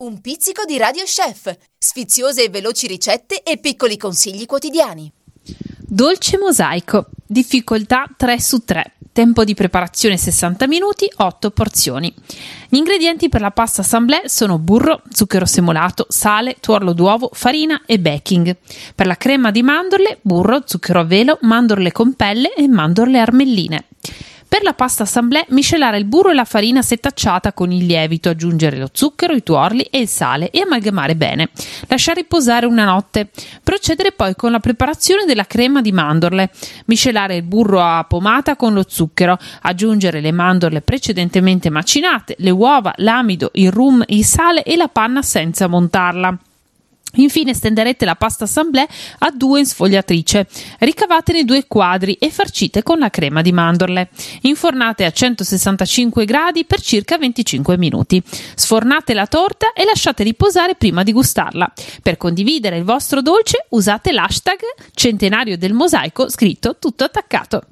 Un pizzico di Radio Chef, sfiziose e veloci ricette e piccoli consigli quotidiani. Dolce mosaico, difficoltà 3 su 3. Tempo di preparazione 60 minuti, 8 porzioni. Gli ingredienti per la pasta assemblée sono burro, zucchero semolato, sale, tuorlo d'uovo, farina e baking. Per la crema di mandorle, burro, zucchero a velo, mandorle con pelle e mandorle armelline. Per la pasta assemblée miscelare il burro e la farina setacciata con il lievito, aggiungere lo zucchero, i tuorli e il sale e amalgamare bene. Lasciare riposare una notte. Procedere poi con la preparazione della crema di mandorle. Miscelare il burro a pomata con lo zucchero, aggiungere le mandorle precedentemente macinate, le uova, l'amido, il rum, il sale e la panna senza montarla. Infine stenderete la pasta assemblée a due in sfogliatrice. Ricavatene due quadri e farcite con la crema di mandorle. Infornate a 165 gradi per circa 25 minuti. Sfornate la torta e lasciate riposare prima di gustarla. Per condividere il vostro dolce usate l'hashtag centenario del mosaico scritto tutto attaccato.